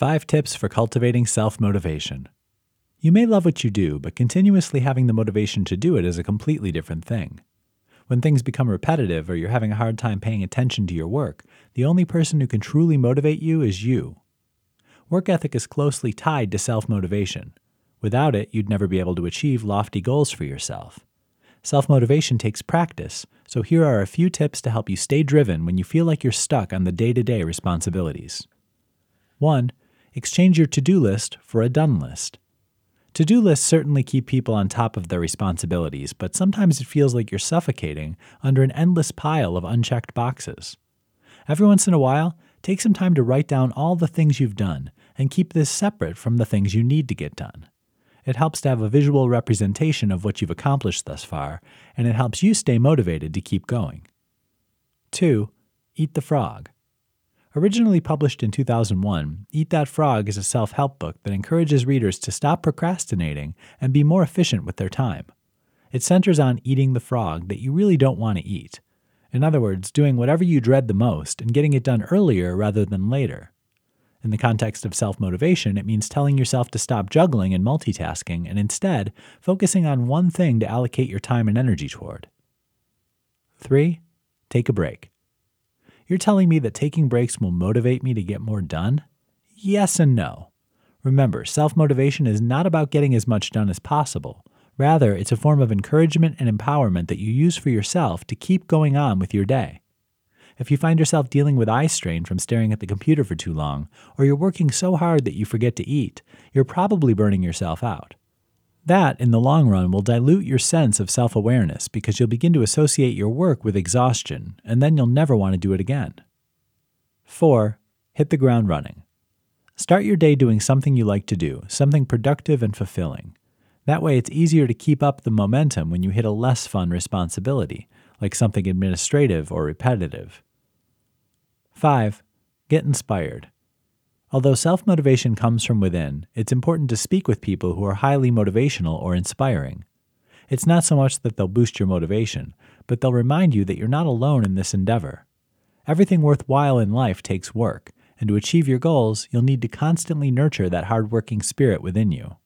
Five tips for cultivating self motivation. You may love what you do, but continuously having the motivation to do it is a completely different thing. When things become repetitive or you're having a hard time paying attention to your work, the only person who can truly motivate you is you. Work ethic is closely tied to self motivation. Without it, you'd never be able to achieve lofty goals for yourself. Self motivation takes practice, so here are a few tips to help you stay driven when you feel like you're stuck on the day to day responsibilities. 1. Exchange your to do list for a done list. To do lists certainly keep people on top of their responsibilities, but sometimes it feels like you're suffocating under an endless pile of unchecked boxes. Every once in a while, take some time to write down all the things you've done and keep this separate from the things you need to get done. It helps to have a visual representation of what you've accomplished thus far, and it helps you stay motivated to keep going. 2. Eat the Frog. Originally published in 2001, Eat That Frog is a self help book that encourages readers to stop procrastinating and be more efficient with their time. It centers on eating the frog that you really don't want to eat. In other words, doing whatever you dread the most and getting it done earlier rather than later. In the context of self motivation, it means telling yourself to stop juggling and multitasking and instead focusing on one thing to allocate your time and energy toward. 3. Take a break. You're telling me that taking breaks will motivate me to get more done? Yes and no. Remember, self motivation is not about getting as much done as possible. Rather, it's a form of encouragement and empowerment that you use for yourself to keep going on with your day. If you find yourself dealing with eye strain from staring at the computer for too long, or you're working so hard that you forget to eat, you're probably burning yourself out. That, in the long run, will dilute your sense of self awareness because you'll begin to associate your work with exhaustion, and then you'll never want to do it again. 4. Hit the ground running. Start your day doing something you like to do, something productive and fulfilling. That way, it's easier to keep up the momentum when you hit a less fun responsibility, like something administrative or repetitive. 5. Get inspired. Although self motivation comes from within, it's important to speak with people who are highly motivational or inspiring. It's not so much that they'll boost your motivation, but they'll remind you that you're not alone in this endeavor. Everything worthwhile in life takes work, and to achieve your goals, you'll need to constantly nurture that hardworking spirit within you.